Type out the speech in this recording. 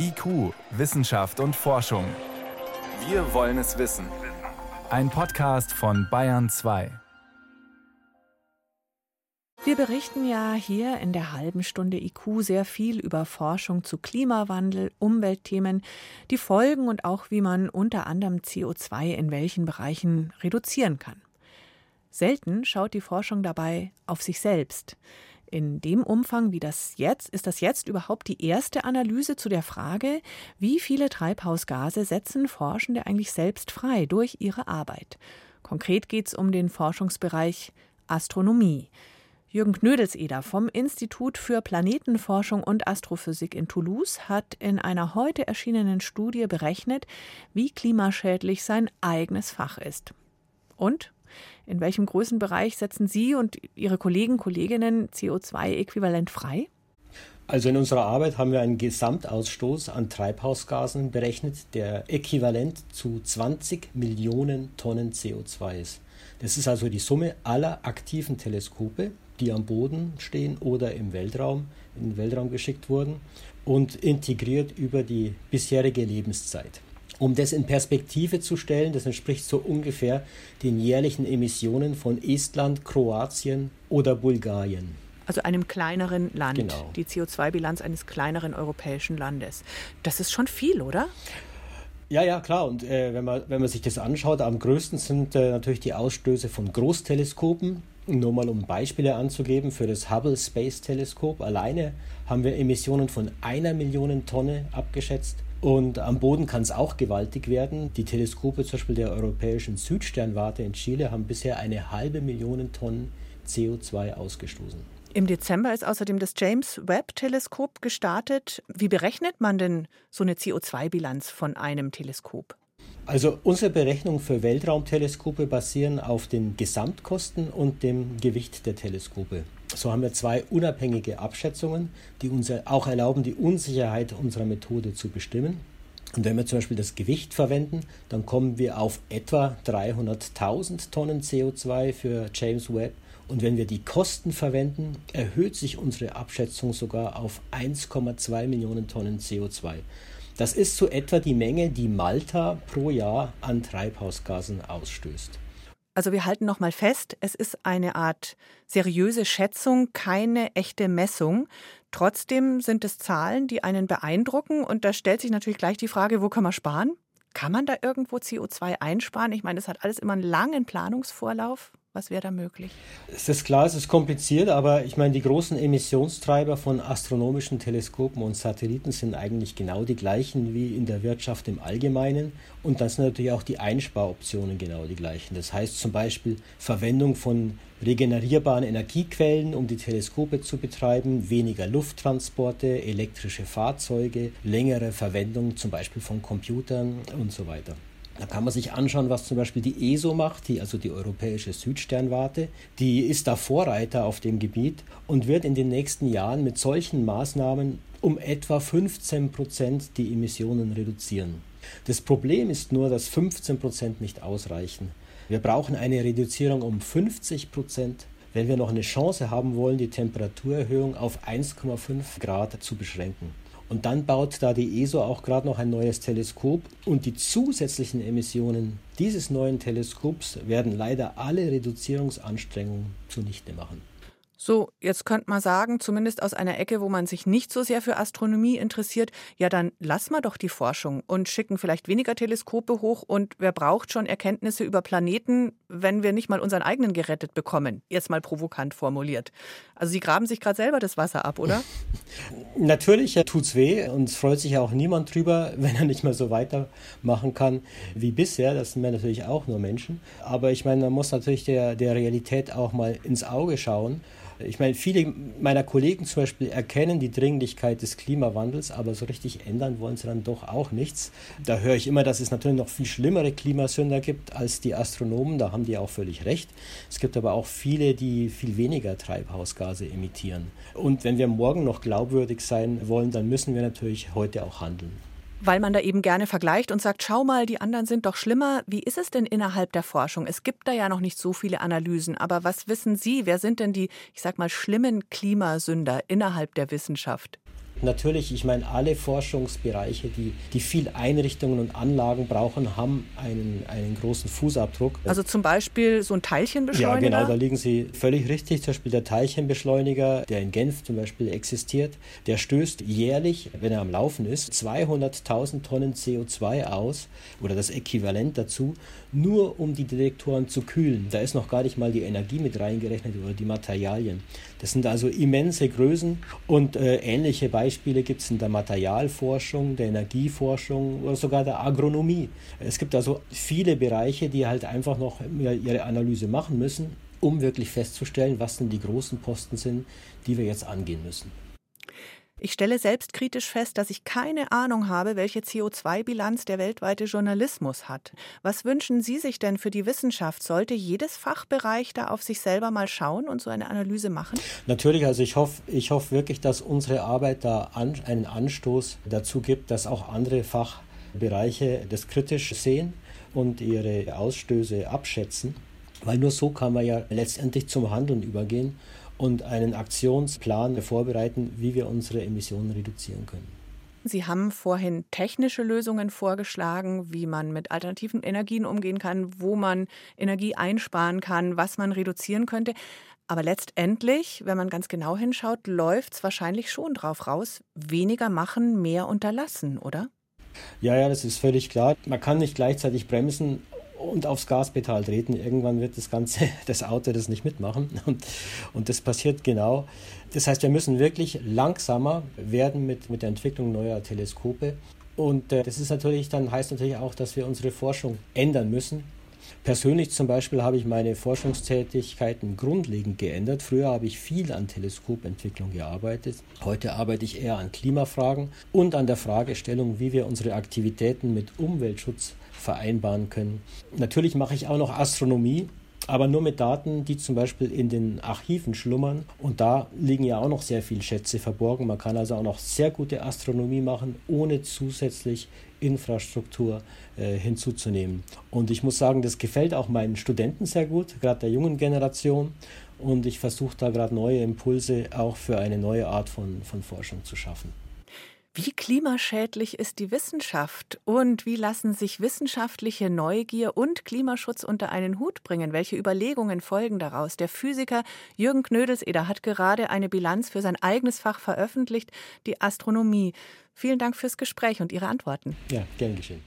IQ, Wissenschaft und Forschung. Wir wollen es wissen. Ein Podcast von Bayern 2. Wir berichten ja hier in der halben Stunde IQ sehr viel über Forschung zu Klimawandel, Umweltthemen, die Folgen und auch wie man unter anderem CO2 in welchen Bereichen reduzieren kann. Selten schaut die Forschung dabei auf sich selbst. In dem Umfang, wie das jetzt, ist das jetzt überhaupt die erste Analyse zu der Frage, wie viele Treibhausgase setzen Forschende eigentlich selbst frei durch ihre Arbeit. Konkret geht es um den Forschungsbereich Astronomie. Jürgen Knödelseder vom Institut für Planetenforschung und Astrophysik in Toulouse hat in einer heute erschienenen Studie berechnet, wie klimaschädlich sein eigenes Fach ist. Und in welchem Größenbereich setzen Sie und Ihre Kollegen, Kolleginnen CO2-Äquivalent frei? Also in unserer Arbeit haben wir einen Gesamtausstoß an Treibhausgasen berechnet, der äquivalent zu 20 Millionen Tonnen CO2 ist. Das ist also die Summe aller aktiven Teleskope, die am Boden stehen oder im Weltraum, in den Weltraum geschickt wurden und integriert über die bisherige Lebenszeit. Um das in Perspektive zu stellen, das entspricht so ungefähr den jährlichen Emissionen von Estland, Kroatien oder Bulgarien. Also einem kleineren Land, genau. die CO2-Bilanz eines kleineren europäischen Landes. Das ist schon viel, oder? Ja, ja, klar. Und äh, wenn, man, wenn man sich das anschaut, am größten sind äh, natürlich die Ausstöße von Großteleskopen. Nur mal um Beispiele anzugeben, für das Hubble Space Teleskop alleine haben wir Emissionen von einer Million Tonne abgeschätzt. Und am Boden kann es auch gewaltig werden. Die Teleskope zum Beispiel der europäischen Südsternwarte in Chile haben bisher eine halbe Million Tonnen CO2 ausgestoßen. Im Dezember ist außerdem das James Webb Teleskop gestartet. Wie berechnet man denn so eine CO2-Bilanz von einem Teleskop? Also unsere Berechnungen für Weltraumteleskope basieren auf den Gesamtkosten und dem Gewicht der Teleskope. So haben wir zwei unabhängige Abschätzungen, die uns auch erlauben, die Unsicherheit unserer Methode zu bestimmen. Und wenn wir zum Beispiel das Gewicht verwenden, dann kommen wir auf etwa 300.000 Tonnen CO2 für James Webb. Und wenn wir die Kosten verwenden, erhöht sich unsere Abschätzung sogar auf 1,2 Millionen Tonnen CO2. Das ist so etwa die Menge, die Malta pro Jahr an Treibhausgasen ausstößt. Also wir halten noch mal fest, es ist eine Art seriöse Schätzung, keine echte Messung. Trotzdem sind es Zahlen, die einen beeindrucken und da stellt sich natürlich gleich die Frage, wo kann man sparen? Kann man da irgendwo CO2 einsparen? Ich meine, das hat alles immer einen langen Planungsvorlauf. Was wäre da möglich? Es ist klar, es ist kompliziert, aber ich meine, die großen Emissionstreiber von astronomischen Teleskopen und Satelliten sind eigentlich genau die gleichen wie in der Wirtschaft im Allgemeinen. Und dann sind natürlich auch die Einsparoptionen genau die gleichen. Das heißt zum Beispiel Verwendung von regenerierbaren Energiequellen, um die Teleskope zu betreiben, weniger Lufttransporte, elektrische Fahrzeuge, längere Verwendung zum Beispiel von Computern und so weiter. Da kann man sich anschauen, was zum Beispiel die ESO macht, die, also die Europäische Südsternwarte. Die ist da Vorreiter auf dem Gebiet und wird in den nächsten Jahren mit solchen Maßnahmen um etwa 15 Prozent die Emissionen reduzieren. Das Problem ist nur, dass 15 Prozent nicht ausreichen. Wir brauchen eine Reduzierung um 50 Prozent, wenn wir noch eine Chance haben wollen, die Temperaturerhöhung auf 1,5 Grad zu beschränken. Und dann baut da die ESO auch gerade noch ein neues Teleskop und die zusätzlichen Emissionen dieses neuen Teleskops werden leider alle Reduzierungsanstrengungen zunichte machen. So, jetzt könnte man sagen, zumindest aus einer Ecke, wo man sich nicht so sehr für Astronomie interessiert, ja, dann lassen wir doch die Forschung und schicken vielleicht weniger Teleskope hoch und wer braucht schon Erkenntnisse über Planeten, wenn wir nicht mal unseren eigenen gerettet bekommen? Jetzt mal provokant formuliert. Also Sie graben sich gerade selber das Wasser ab, oder? Natürlich tut's weh und es freut sich auch niemand drüber, wenn er nicht mehr so weitermachen kann wie bisher. Das sind wir natürlich auch nur Menschen. Aber ich meine, man muss natürlich der, der Realität auch mal ins Auge schauen. Ich meine, viele meiner Kollegen zum Beispiel erkennen die Dringlichkeit des Klimawandels, aber so richtig ändern wollen sie dann doch auch nichts. Da höre ich immer, dass es natürlich noch viel schlimmere Klimasünder gibt als die Astronomen. Da haben die auch völlig recht. Es gibt aber auch viele, die viel weniger Treibhausgase emittieren. Und wenn wir morgen noch glaubwürdig sein wollen, dann müssen wir natürlich heute auch handeln weil man da eben gerne vergleicht und sagt, schau mal, die anderen sind doch schlimmer. Wie ist es denn innerhalb der Forschung? Es gibt da ja noch nicht so viele Analysen, aber was wissen Sie? Wer sind denn die, ich sag mal, schlimmen Klimasünder innerhalb der Wissenschaft? Natürlich, ich meine, alle Forschungsbereiche, die, die viel Einrichtungen und Anlagen brauchen, haben einen, einen großen Fußabdruck. Also zum Beispiel so ein Teilchenbeschleuniger? Ja, genau, da liegen Sie völlig richtig. Zum Beispiel der Teilchenbeschleuniger, der in Genf zum Beispiel existiert, der stößt jährlich, wenn er am Laufen ist, 200.000 Tonnen CO2 aus oder das Äquivalent dazu, nur um die Detektoren zu kühlen. Da ist noch gar nicht mal die Energie mit reingerechnet oder die Materialien. Das sind also immense Größen und äh, ähnliche Beispiele gibt es in der Materialforschung, der Energieforschung oder sogar der Agronomie. Es gibt also viele Bereiche, die halt einfach noch ihre Analyse machen müssen, um wirklich festzustellen, was denn die großen Posten sind, die wir jetzt angehen müssen. Ich stelle selbstkritisch fest, dass ich keine Ahnung habe, welche CO2-Bilanz der weltweite Journalismus hat. Was wünschen Sie sich denn für die Wissenschaft? Sollte jedes Fachbereich da auf sich selber mal schauen und so eine Analyse machen? Natürlich, also ich hoffe, ich hoffe wirklich, dass unsere Arbeit da an, einen Anstoß dazu gibt, dass auch andere Fachbereiche das kritisch sehen und ihre Ausstöße abschätzen. Weil nur so kann man ja letztendlich zum Handeln übergehen und einen Aktionsplan vorbereiten, wie wir unsere Emissionen reduzieren können. Sie haben vorhin technische Lösungen vorgeschlagen, wie man mit alternativen Energien umgehen kann, wo man Energie einsparen kann, was man reduzieren könnte. Aber letztendlich, wenn man ganz genau hinschaut, läuft es wahrscheinlich schon drauf raus, weniger machen, mehr unterlassen, oder? Ja, ja, das ist völlig klar. Man kann nicht gleichzeitig bremsen und aufs Gaspedal treten. Irgendwann wird das Ganze, das Auto das nicht mitmachen. Und, und das passiert genau. Das heißt, wir müssen wirklich langsamer werden mit, mit der Entwicklung neuer Teleskope. Und äh, das ist natürlich dann heißt natürlich auch, dass wir unsere Forschung ändern müssen. Persönlich zum Beispiel habe ich meine Forschungstätigkeiten grundlegend geändert. Früher habe ich viel an Teleskopentwicklung gearbeitet. Heute arbeite ich eher an Klimafragen und an der Fragestellung, wie wir unsere Aktivitäten mit Umweltschutz vereinbaren können. Natürlich mache ich auch noch Astronomie, aber nur mit Daten, die zum Beispiel in den Archiven schlummern. Und da liegen ja auch noch sehr viele Schätze verborgen. Man kann also auch noch sehr gute Astronomie machen, ohne zusätzlich Infrastruktur äh, hinzuzunehmen. Und ich muss sagen, das gefällt auch meinen Studenten sehr gut, gerade der jungen Generation. Und ich versuche da gerade neue Impulse auch für eine neue Art von, von Forschung zu schaffen. Wie klimaschädlich ist die Wissenschaft und wie lassen sich wissenschaftliche Neugier und Klimaschutz unter einen Hut bringen? Welche Überlegungen folgen daraus? Der Physiker Jürgen Knödelseder hat gerade eine Bilanz für sein eigenes Fach veröffentlicht, die Astronomie. Vielen Dank fürs Gespräch und Ihre Antworten. Ja, gern geschehen.